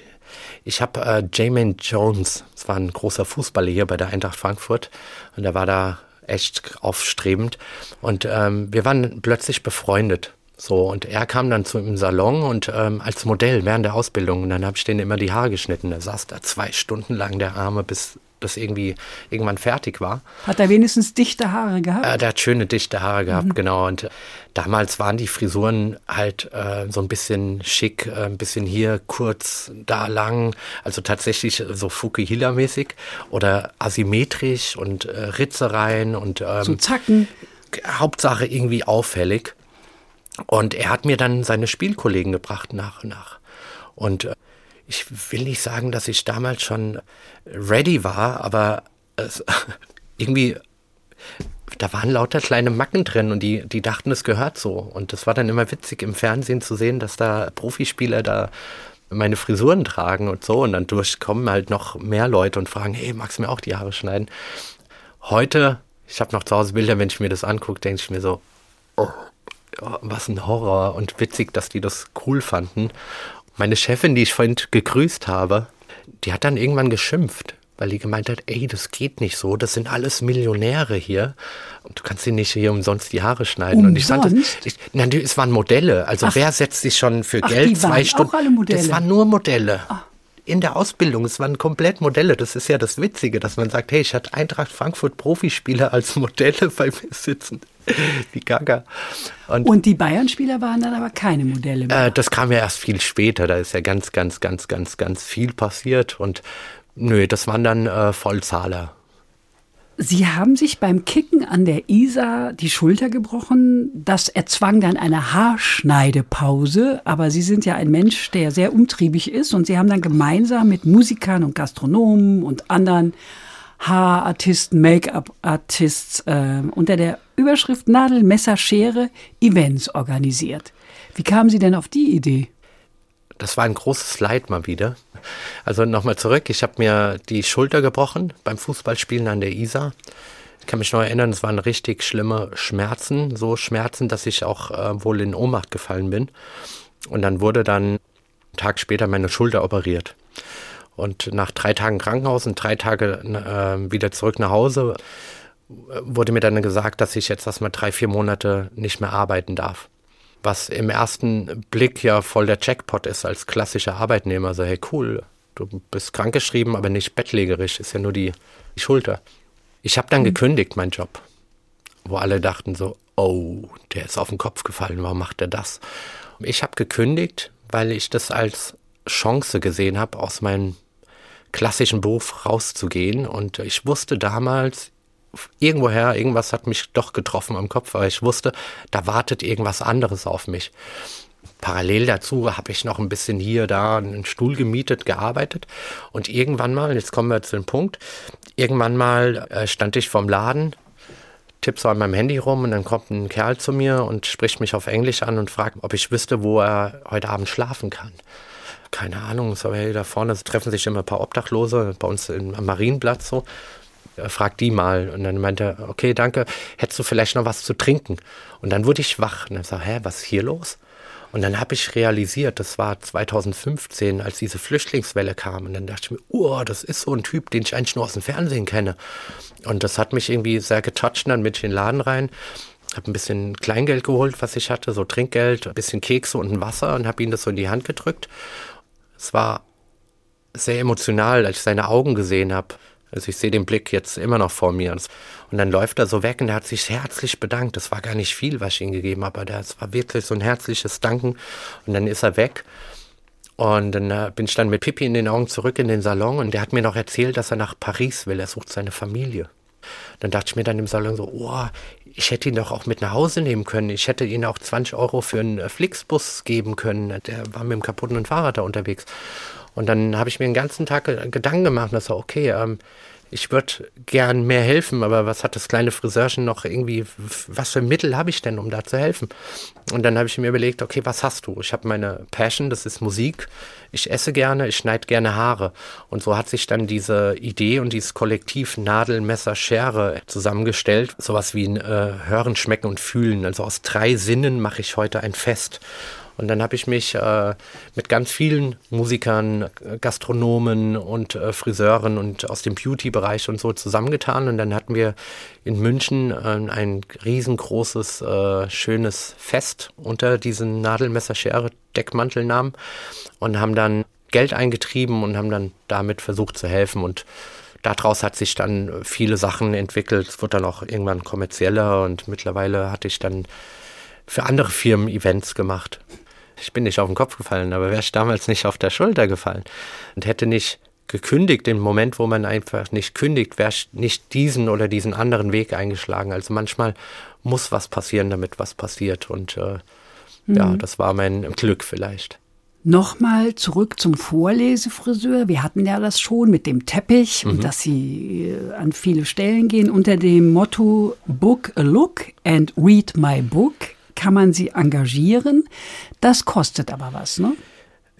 ich habe äh, Jamin Jones, das war ein großer Fußballer hier bei der Eintracht Frankfurt und der war da echt aufstrebend und ähm, wir waren plötzlich befreundet. So, und er kam dann zu im Salon und ähm, als Modell während der Ausbildung und dann habe ich denen immer die Haare geschnitten. Da saß da zwei Stunden lang der Arme, bis das irgendwie irgendwann fertig war. Hat er wenigstens dichte Haare gehabt? Äh, der hat schöne, dichte Haare gehabt, genau. Und äh, damals waren die Frisuren halt äh, so ein bisschen schick, äh, ein bisschen hier kurz, da lang. Also tatsächlich so Fukuhila-mäßig oder asymmetrisch und äh, Ritzereien und ähm, so Zacken. Hauptsache irgendwie auffällig. Und er hat mir dann seine Spielkollegen gebracht nach und nach. Und äh, ich will nicht sagen, dass ich damals schon ready war, aber es, irgendwie, da waren lauter kleine Macken drin und die, die dachten, es gehört so. Und das war dann immer witzig im Fernsehen zu sehen, dass da Profispieler da meine Frisuren tragen und so. Und dann durchkommen halt noch mehr Leute und fragen, hey, magst du mir auch die Haare schneiden? Heute, ich habe noch zu Hause Bilder, wenn ich mir das angucke, denke ich mir so, oh, was ein Horror und witzig, dass die das cool fanden. Meine Chefin, die ich vorhin gegrüßt habe, die hat dann irgendwann geschimpft, weil die gemeint hat, ey, das geht nicht so, das sind alles Millionäre hier und du kannst sie nicht hier umsonst die Haare schneiden. Und ich fand das, Umsonst? ich, nein, die- es waren Modelle, also wer setzt sich schon für Ach, Geld zwei waren Stunden? auch alle Modelle? Das waren nur Modelle. In der Ausbildung, es waren komplett Modelle. Das ist ja das Witzige, dass man sagt, hey, ich hatte Eintracht Frankfurt Profispieler als Modelle bei mir sitzen. Wie gaga. Und Und die Bayern-Spieler waren dann aber keine Modelle mehr. äh, das kam ja erst viel später. Da ist ja ganz, ganz, ganz, ganz, ganz viel passiert. Und nö, das waren dann äh, Vollzahler. Sie haben sich beim Kicken an der Isar die Schulter gebrochen. Das erzwang dann eine Haarschneidepause. Aber Sie sind ja ein Mensch, der sehr umtriebig ist. Und Sie haben dann gemeinsam mit Musikern und Gastronomen und anderen Haarartisten, Make-up-Artists äh, unter der Überschrift Nadel, Messer, Schere Events organisiert. Wie kamen Sie denn auf die Idee? Das war ein großes Leid mal wieder. Also nochmal zurück. Ich habe mir die Schulter gebrochen beim Fußballspielen an der Isar. Ich kann mich noch erinnern, es waren richtig schlimme Schmerzen. So Schmerzen, dass ich auch äh, wohl in Ohnmacht gefallen bin. Und dann wurde dann einen Tag später meine Schulter operiert. Und nach drei Tagen Krankenhaus und drei Tage äh, wieder zurück nach Hause äh, wurde mir dann gesagt, dass ich jetzt erstmal drei, vier Monate nicht mehr arbeiten darf. Was im ersten Blick ja voll der Jackpot ist als klassischer Arbeitnehmer. Also, hey, cool, du bist krankgeschrieben, aber nicht bettlägerisch, ist ja nur die, die Schulter. Ich habe dann gekündigt, meinen Job, wo alle dachten so, oh, der ist auf den Kopf gefallen, warum macht er das? Ich habe gekündigt, weil ich das als Chance gesehen habe, aus meinem klassischen Beruf rauszugehen. Und ich wusste damals, irgendwoher, irgendwas hat mich doch getroffen am Kopf, aber ich wusste, da wartet irgendwas anderes auf mich. Parallel dazu habe ich noch ein bisschen hier, da einen Stuhl gemietet, gearbeitet. Und irgendwann mal, jetzt kommen wir zu dem Punkt, irgendwann mal äh, stand ich vorm Laden, tipp so an meinem Handy rum und dann kommt ein Kerl zu mir und spricht mich auf Englisch an und fragt, ob ich wüsste, wo er heute Abend schlafen kann. Keine Ahnung, so hey, da vorne treffen sich immer ein paar Obdachlose, bei uns im, am Marienplatz so. Fragt die mal und dann meinte er, okay, danke, hättest du vielleicht noch was zu trinken? Und dann wurde ich wach und dann sag, hä, was ist hier los? Und dann habe ich realisiert, das war 2015, als diese Flüchtlingswelle kam. Und dann dachte ich mir, oh, das ist so ein Typ, den ich eigentlich nur aus dem Fernsehen kenne. Und das hat mich irgendwie sehr getoucht. Und dann ich in den Laden rein, habe ein bisschen Kleingeld geholt, was ich hatte, so Trinkgeld, ein bisschen Kekse und ein Wasser und habe ihm das so in die Hand gedrückt. Es war sehr emotional, als ich seine Augen gesehen habe. Also ich sehe den Blick jetzt immer noch vor mir. Und dann läuft er so weg und er hat sich herzlich bedankt. Das war gar nicht viel, was ich ihm gegeben habe, aber das war wirklich so ein herzliches Danken. Und dann ist er weg. Und dann äh, bin ich dann mit Pippi in den Augen zurück in den Salon und der hat mir noch erzählt, dass er nach Paris will. Er sucht seine Familie. Dann dachte ich mir dann im Salon so, oh, ich hätte ihn doch auch mit nach Hause nehmen können. Ich hätte ihm auch 20 Euro für einen äh, Flixbus geben können. Der war mit dem kaputten Fahrrad da unterwegs. Und dann habe ich mir den ganzen Tag Gedanken gemacht, dass so, okay, ähm, ich würde gern mehr helfen, aber was hat das kleine Friseurchen noch irgendwie, was für Mittel habe ich denn, um da zu helfen? Und dann habe ich mir überlegt, okay, was hast du? Ich habe meine Passion, das ist Musik. Ich esse gerne, ich schneide gerne Haare. Und so hat sich dann diese Idee und dieses Kollektiv Nadel, Messer, Schere zusammengestellt. Sowas wie ein äh, Hören, Schmecken und Fühlen. Also aus drei Sinnen mache ich heute ein Fest. Und dann habe ich mich äh, mit ganz vielen Musikern, Gastronomen und äh, Friseuren und aus dem Beauty-Bereich und so zusammengetan. Und dann hatten wir in München äh, ein riesengroßes, äh, schönes Fest unter diesen Nadelmesser-Schere-Deckmantelnamen und haben dann Geld eingetrieben und haben dann damit versucht zu helfen. Und daraus hat sich dann viele Sachen entwickelt. Es wurde dann auch irgendwann kommerzieller und mittlerweile hatte ich dann für andere Firmen Events gemacht. Ich bin nicht auf den Kopf gefallen, aber wäre ich damals nicht auf der Schulter gefallen und hätte nicht gekündigt, im Moment, wo man einfach nicht kündigt, wäre ich nicht diesen oder diesen anderen Weg eingeschlagen. Also manchmal muss was passieren, damit was passiert. Und äh, ja, das war mein Glück vielleicht. Nochmal zurück zum Vorlesefriseur. Wir hatten ja das schon mit dem Teppich und dass Sie äh, an viele Stellen gehen. Unter dem Motto Book a Look and Read My Book kann man Sie engagieren. Das kostet aber was, ne?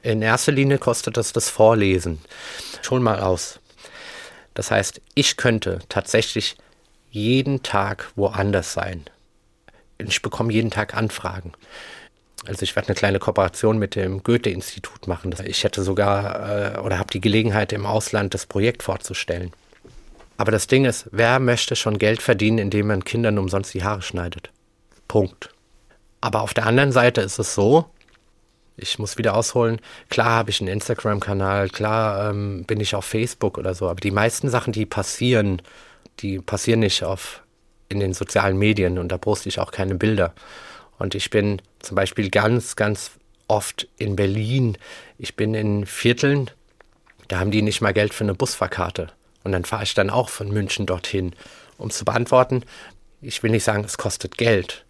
In erster Linie kostet das das Vorlesen schon mal aus. Das heißt, ich könnte tatsächlich jeden Tag woanders sein. Ich bekomme jeden Tag Anfragen. Also ich werde eine kleine Kooperation mit dem Goethe-Institut machen. Ich hätte sogar äh, oder habe die Gelegenheit, im Ausland das Projekt vorzustellen. Aber das Ding ist, wer möchte schon Geld verdienen, indem man Kindern umsonst die Haare schneidet? Punkt. Aber auf der anderen Seite ist es so, ich muss wieder ausholen, klar habe ich einen Instagram-Kanal, klar ähm, bin ich auf Facebook oder so, aber die meisten Sachen, die passieren, die passieren nicht auf, in den sozialen Medien und da poste ich auch keine Bilder. Und ich bin zum Beispiel ganz, ganz oft in Berlin, ich bin in Vierteln, da haben die nicht mal Geld für eine Busfahrkarte. Und dann fahre ich dann auch von München dorthin. Um zu beantworten, ich will nicht sagen, es kostet Geld,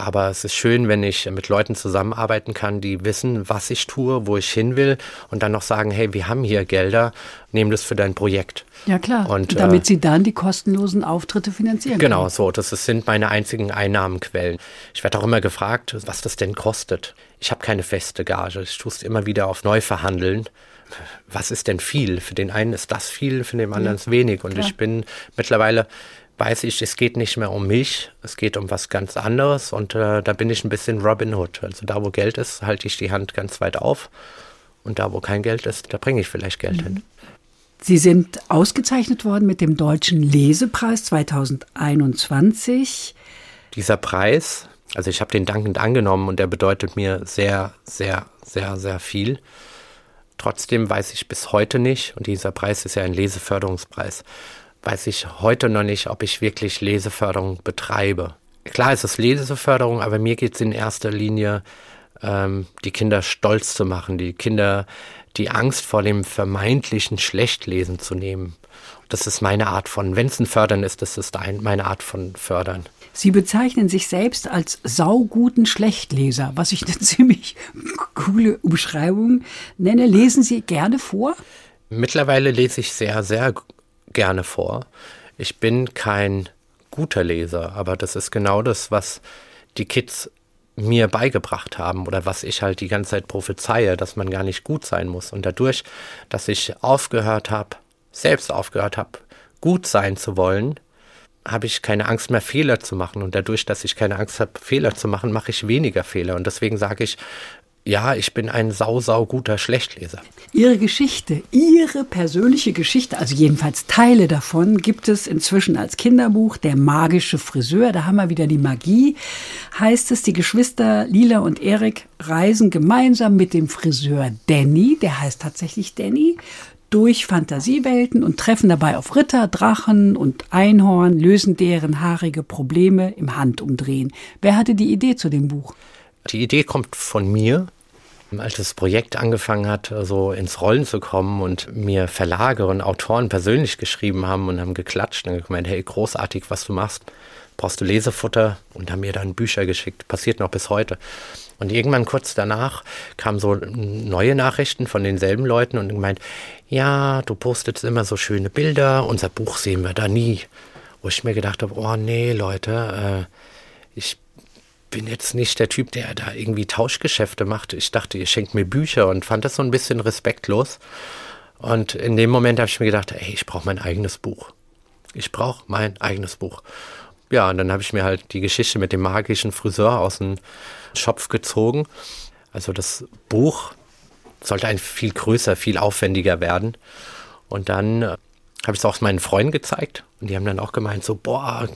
aber es ist schön, wenn ich mit Leuten zusammenarbeiten kann, die wissen, was ich tue, wo ich hin will und dann noch sagen, hey, wir haben hier Gelder, nehmen das für dein Projekt. Ja klar, und, damit äh, sie dann die kostenlosen Auftritte finanzieren genau können. Genau, so, das sind meine einzigen Einnahmenquellen. Ich werde auch immer gefragt, was das denn kostet. Ich habe keine feste Gage, ich tue es immer wieder auf neu verhandeln was ist denn viel? Für den einen ist das viel, für den anderen ist wenig. Und Klar. ich bin mittlerweile weiß ich, es geht nicht mehr um mich, es geht um was ganz anderes und äh, da bin ich ein bisschen Robin Hood. Also da, wo Geld ist, halte ich die Hand ganz weit auf und da, wo kein Geld ist, da bringe ich vielleicht Geld mhm. hin. Sie sind ausgezeichnet worden mit dem Deutschen Lesepreis 2021. Dieser Preis, also ich habe den dankend angenommen und der bedeutet mir sehr, sehr, sehr, sehr viel. Trotzdem weiß ich bis heute nicht, und dieser Preis ist ja ein Leseförderungspreis, weiß ich heute noch nicht, ob ich wirklich Leseförderung betreibe. Klar ist es Leseförderung, aber mir geht es in erster Linie, ähm, die Kinder stolz zu machen, die Kinder die Angst vor dem vermeintlichen Schlechtlesen zu nehmen. Das ist meine Art von, wenn es ein Fördern ist, das ist ein, meine Art von Fördern. Sie bezeichnen sich selbst als sauguten Schlechtleser, was ich eine ziemlich coole Umschreibung nenne. Lesen Sie gerne vor? Mittlerweile lese ich sehr, sehr gerne vor. Ich bin kein guter Leser, aber das ist genau das, was die Kids mir beigebracht haben oder was ich halt die ganze Zeit prophezeie, dass man gar nicht gut sein muss. Und dadurch, dass ich aufgehört habe, selbst aufgehört habe, gut sein zu wollen, habe ich keine Angst mehr, Fehler zu machen. Und dadurch, dass ich keine Angst habe, Fehler zu machen, mache ich weniger Fehler. Und deswegen sage ich, ja, ich bin ein sau, sau guter Schlechtleser. Ihre Geschichte, Ihre persönliche Geschichte, also jedenfalls Teile davon, gibt es inzwischen als Kinderbuch Der magische Friseur. Da haben wir wieder die Magie. Heißt es, die Geschwister Lila und Erik reisen gemeinsam mit dem Friseur Danny, der heißt tatsächlich Danny, durch Fantasiewelten und treffen dabei auf Ritter, Drachen und Einhorn, lösen deren haarige Probleme im Handumdrehen. Wer hatte die Idee zu dem Buch? Die Idee kommt von mir. Als das Projekt angefangen hat, so ins Rollen zu kommen und mir Verlage und Autoren persönlich geschrieben haben und haben geklatscht und gemeint, hey, großartig, was du machst, brauchst du Lesefutter und haben mir dann Bücher geschickt. Passiert noch bis heute. Und irgendwann kurz danach kamen so neue Nachrichten von denselben Leuten und gemeint, ja, du postest immer so schöne Bilder, unser Buch sehen wir da nie. Wo ich mir gedacht habe, oh nee, Leute, äh, ich bin jetzt nicht der Typ, der da irgendwie Tauschgeschäfte macht. Ich dachte, ihr schenkt mir Bücher und fand das so ein bisschen respektlos. Und in dem Moment habe ich mir gedacht, ey, ich brauche mein eigenes Buch. Ich brauche mein eigenes Buch. Ja, und dann habe ich mir halt die Geschichte mit dem magischen Friseur aus dem Schopf gezogen. Also das Buch sollte ein viel größer, viel aufwendiger werden. Und dann äh, habe ich es auch meinen Freunden gezeigt und die haben dann auch gemeint so, boah,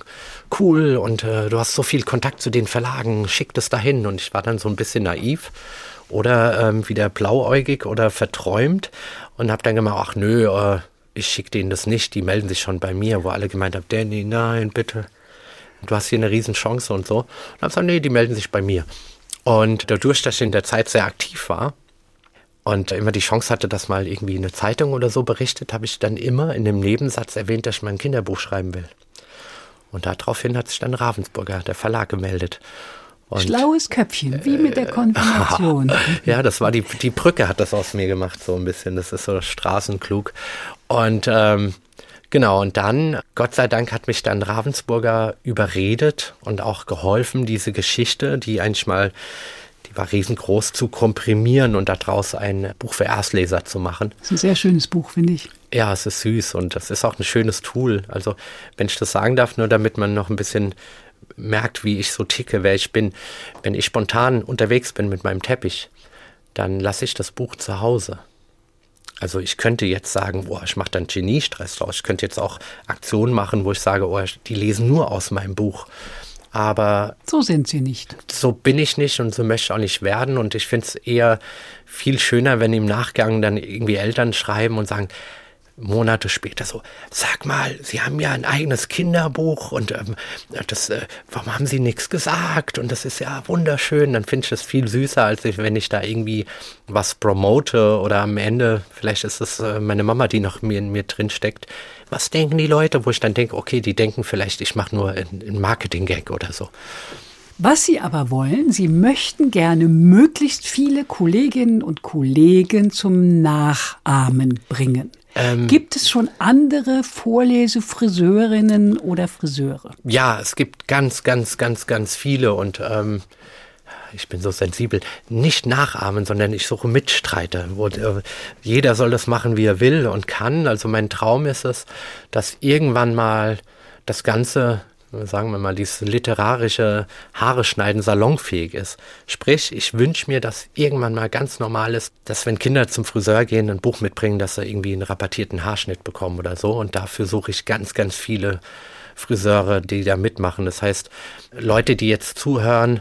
cool und äh, du hast so viel Kontakt zu den Verlagen, schick das dahin. Und ich war dann so ein bisschen naiv oder ähm, wieder blauäugig oder verträumt und habe dann gemeint, ach nö, äh, ich schicke denen das nicht, die melden sich schon bei mir, wo alle gemeint haben, Danny, nein, bitte, du hast hier eine Riesenchance und so. Und habe gesagt, nee, die melden sich bei mir. Und dadurch, dass ich in der Zeit sehr aktiv war, und immer die Chance hatte, dass mal irgendwie eine Zeitung oder so berichtet, habe ich dann immer in dem Nebensatz erwähnt, dass ich mein Kinderbuch schreiben will. Und daraufhin hat sich dann Ravensburger, der Verlag, gemeldet. Und, Schlaues Köpfchen, wie mit der Konfirmation. ja, das war die, die Brücke hat das aus mir gemacht, so ein bisschen. Das ist so straßenklug. Und ähm, genau, und dann, Gott sei Dank, hat mich dann Ravensburger überredet und auch geholfen, diese Geschichte, die eigentlich mal war riesengroß, zu komprimieren und daraus ein Buch für Erstleser zu machen. Das ist ein sehr schönes Buch, finde ich. Ja, es ist süß und das ist auch ein schönes Tool. Also, wenn ich das sagen darf, nur damit man noch ein bisschen merkt, wie ich so ticke, wer ich bin. Wenn ich spontan unterwegs bin mit meinem Teppich, dann lasse ich das Buch zu Hause. Also ich könnte jetzt sagen, boah, ich mache dann Geniestress draus. Ich könnte jetzt auch Aktionen machen, wo ich sage, oh, die lesen nur aus meinem Buch. Aber So sind sie nicht. so bin ich nicht und so möchte ich auch nicht werden. Und ich finde es eher viel schöner, wenn im Nachgang dann irgendwie Eltern schreiben und sagen, Monate später so, sag mal, Sie haben ja ein eigenes Kinderbuch und ähm, das, äh, warum haben Sie nichts gesagt? Und das ist ja wunderschön. Dann finde ich das viel süßer, als ich, wenn ich da irgendwie was promote oder am Ende, vielleicht ist es äh, meine Mama, die noch mir in mir drin steckt. Was denken die Leute, wo ich dann denke, okay, die denken vielleicht, ich mache nur einen Marketing-Gag oder so. Was Sie aber wollen, Sie möchten gerne möglichst viele Kolleginnen und Kollegen zum Nachahmen bringen. Gibt es schon andere Vorlesefriseurinnen oder Friseure? Ja, es gibt ganz, ganz, ganz, ganz viele und ähm, ich bin so sensibel. Nicht nachahmen, sondern ich suche Mitstreiter. Wo, äh, jeder soll das machen, wie er will und kann. Also mein Traum ist es, dass irgendwann mal das Ganze, sagen wir mal, dieses literarische Haare schneiden salonfähig ist. Sprich, ich wünsche mir, dass irgendwann mal ganz normal ist, dass wenn Kinder zum Friseur gehen, ein Buch mitbringen, dass sie irgendwie einen rabattierten Haarschnitt bekommen oder so. Und dafür suche ich ganz, ganz viele Friseure, die da mitmachen. Das heißt, Leute, die jetzt zuhören,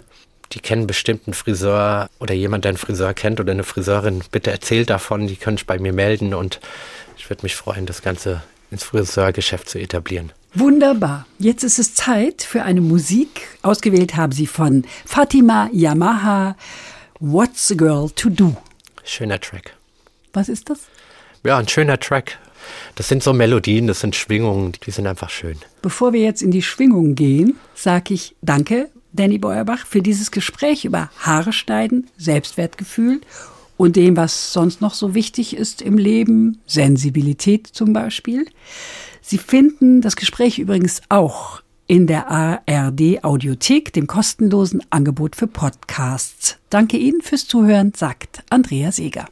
die kennen bestimmt einen Friseur oder jemand, der einen Friseur kennt oder eine Friseurin, bitte erzählt davon, die können sich bei mir melden und ich würde mich freuen, das Ganze ins Friseurgeschäft zu etablieren. Wunderbar. Jetzt ist es Zeit für eine Musik. Ausgewählt haben Sie von Fatima Yamaha What's a Girl to Do. Schöner Track. Was ist das? Ja, ein schöner Track. Das sind so Melodien, das sind Schwingungen, die sind einfach schön. Bevor wir jetzt in die Schwingung gehen, sage ich Danke, Danny Beuerbach, für dieses Gespräch über Haare schneiden, Selbstwertgefühl und dem, was sonst noch so wichtig ist im Leben, Sensibilität zum Beispiel. Sie finden das Gespräch übrigens auch in der ARD Audiothek, dem kostenlosen Angebot für Podcasts. Danke Ihnen fürs Zuhören, sagt Andrea Seeger.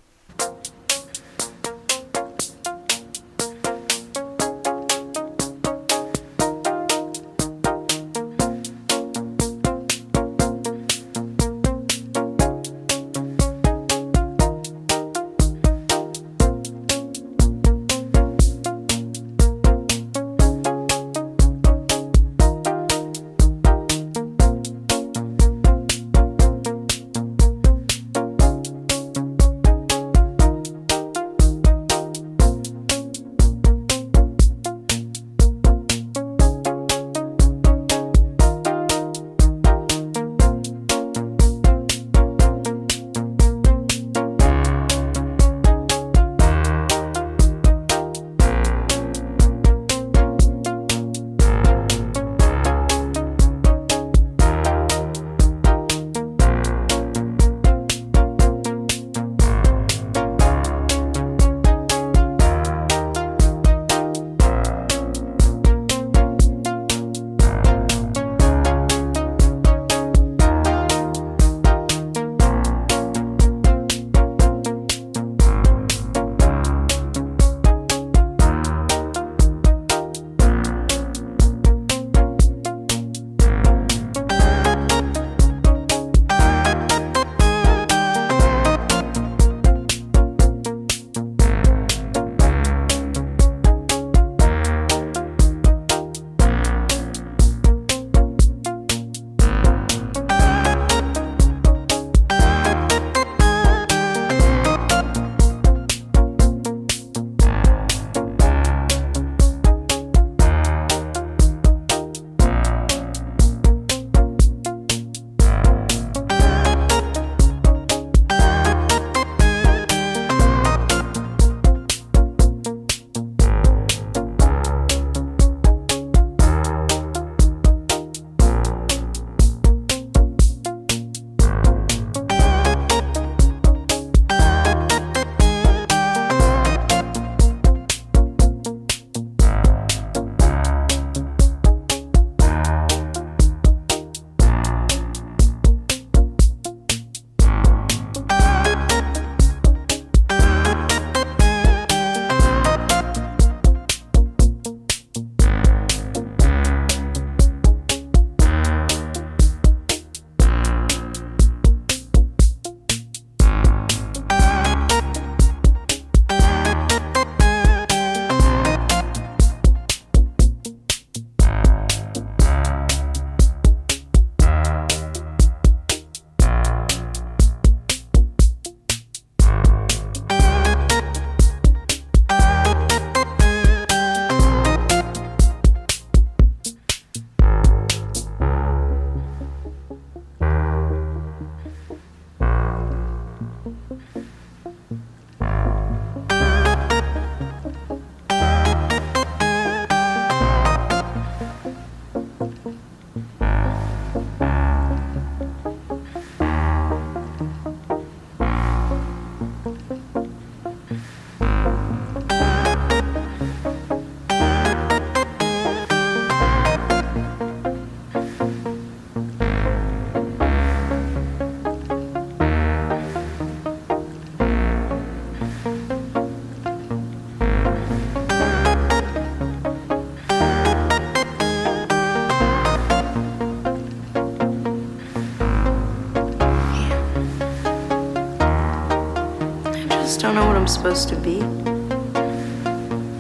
Supposed to be. You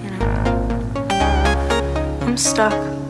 know, I'm stuck.